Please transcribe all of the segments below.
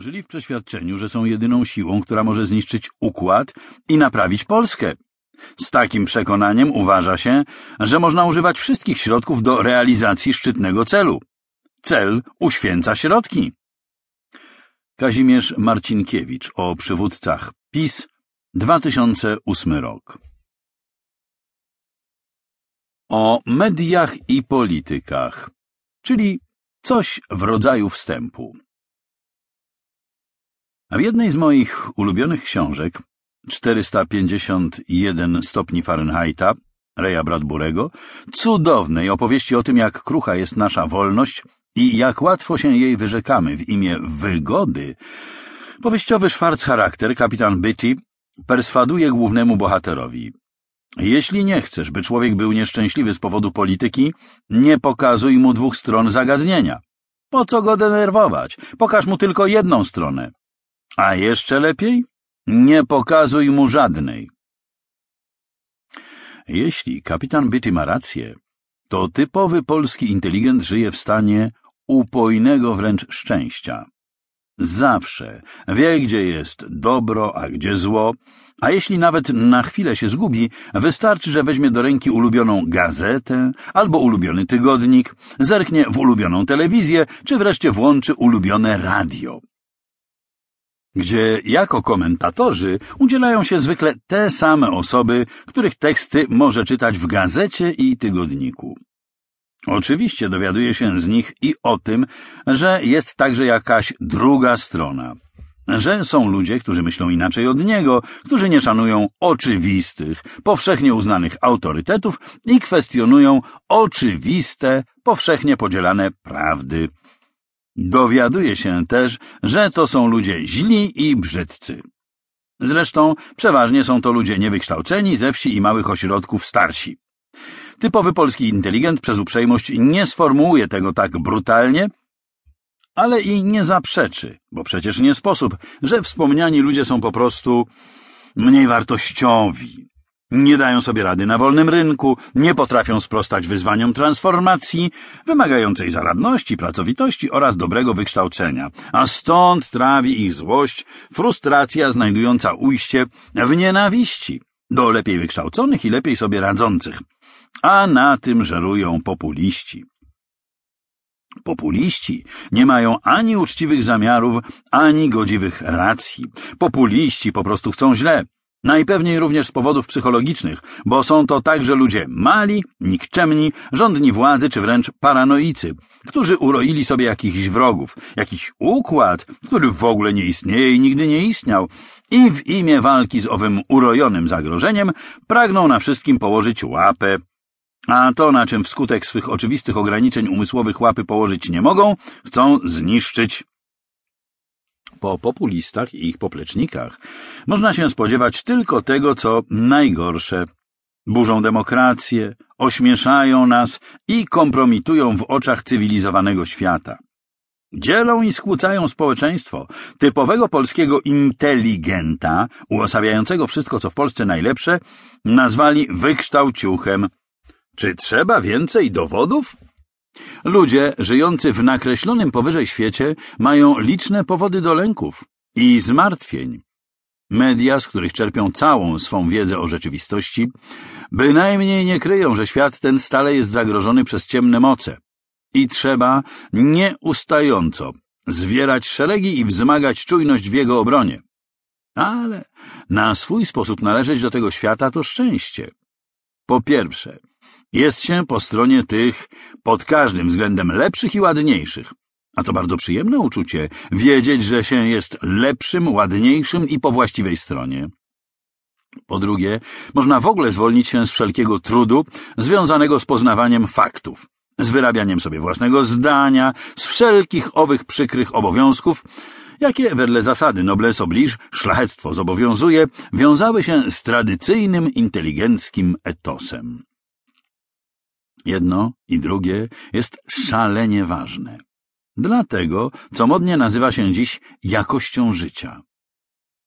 Żyli w przeświadczeniu, że są jedyną siłą, która może zniszczyć układ i naprawić Polskę. Z takim przekonaniem uważa się, że można używać wszystkich środków do realizacji szczytnego celu. Cel uświęca środki. Kazimierz Marcinkiewicz o przywódcach PiS 2008 rok O mediach i politykach, czyli coś w rodzaju wstępu. W jednej z moich ulubionych książek 451 stopni Fahrenheita Reja Bradburego, cudownej opowieści o tym, jak krucha jest nasza wolność i jak łatwo się jej wyrzekamy w imię wygody, powieściowy szwarc charakter, kapitan Bitty, perswaduje głównemu bohaterowi. Jeśli nie chcesz, by człowiek był nieszczęśliwy z powodu polityki, nie pokazuj mu dwóch stron zagadnienia. Po co go denerwować? Pokaż mu tylko jedną stronę. A jeszcze lepiej? Nie pokazuj mu żadnej. Jeśli kapitan Bitty ma rację, to typowy polski inteligent żyje w stanie upojnego wręcz szczęścia. Zawsze wie, gdzie jest dobro, a gdzie zło, a jeśli nawet na chwilę się zgubi, wystarczy, że weźmie do ręki ulubioną gazetę albo ulubiony tygodnik, zerknie w ulubioną telewizję, czy wreszcie włączy ulubione radio gdzie jako komentatorzy udzielają się zwykle te same osoby, których teksty może czytać w gazecie i tygodniku. Oczywiście dowiaduje się z nich i o tym, że jest także jakaś druga strona, że są ludzie, którzy myślą inaczej od niego, którzy nie szanują oczywistych, powszechnie uznanych autorytetów i kwestionują oczywiste, powszechnie podzielane prawdy. Dowiaduje się też, że to są ludzie źli i brzydcy. Zresztą przeważnie są to ludzie niewykształceni ze wsi i małych ośrodków starsi. Typowy polski inteligent przez uprzejmość nie sformułuje tego tak brutalnie, ale i nie zaprzeczy, bo przecież nie sposób, że wspomniani ludzie są po prostu mniej wartościowi, nie dają sobie rady na wolnym rynku, nie potrafią sprostać wyzwaniom transformacji, wymagającej zaradności, pracowitości oraz dobrego wykształcenia, a stąd trawi ich złość, frustracja znajdująca ujście w nienawiści do lepiej wykształconych i lepiej sobie radzących, a na tym żerują populiści. Populiści nie mają ani uczciwych zamiarów, ani godziwych racji. Populiści po prostu chcą źle. Najpewniej również z powodów psychologicznych, bo są to także ludzie mali, nikczemni, rządni władzy czy wręcz paranoicy, którzy uroili sobie jakichś wrogów, jakiś układ, który w ogóle nie istnieje i nigdy nie istniał, i w imię walki z owym urojonym zagrożeniem pragną na wszystkim położyć łapę, a to, na czym wskutek swych oczywistych ograniczeń umysłowych łapy położyć nie mogą, chcą zniszczyć po populistach i ich poplecznikach można się spodziewać tylko tego, co najgorsze. Burzą demokrację, ośmieszają nas i kompromitują w oczach cywilizowanego świata. Dzielą i skłócają społeczeństwo. Typowego polskiego inteligenta, uosabiającego wszystko, co w Polsce najlepsze, nazwali wykształciuchem. Czy trzeba więcej dowodów? Ludzie żyjący w nakreślonym powyżej świecie mają liczne powody do lęków i zmartwień. Media, z których czerpią całą swą wiedzę o rzeczywistości, bynajmniej nie kryją, że świat ten stale jest zagrożony przez ciemne moce i trzeba nieustająco zwierać szeregi i wzmagać czujność w jego obronie. Ale na swój sposób należeć do tego świata to szczęście. Po pierwsze, jest się po stronie tych pod każdym względem lepszych i ładniejszych. A to bardzo przyjemne uczucie, wiedzieć, że się jest lepszym, ładniejszym i po właściwej stronie. Po drugie, można w ogóle zwolnić się z wszelkiego trudu związanego z poznawaniem faktów, z wyrabianiem sobie własnego zdania, z wszelkich owych przykrych obowiązków, jakie wedle zasady noblesse oblige, szlachectwo zobowiązuje, wiązały się z tradycyjnym inteligenckim etosem. Jedno i drugie jest szalenie ważne. Dlatego, co modnie nazywa się dziś jakością życia.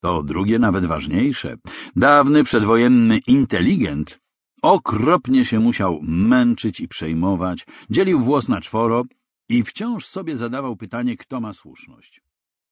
To drugie nawet ważniejsze. Dawny przedwojenny inteligent okropnie się musiał męczyć i przejmować, dzielił włos na czworo i wciąż sobie zadawał pytanie, kto ma słuszność.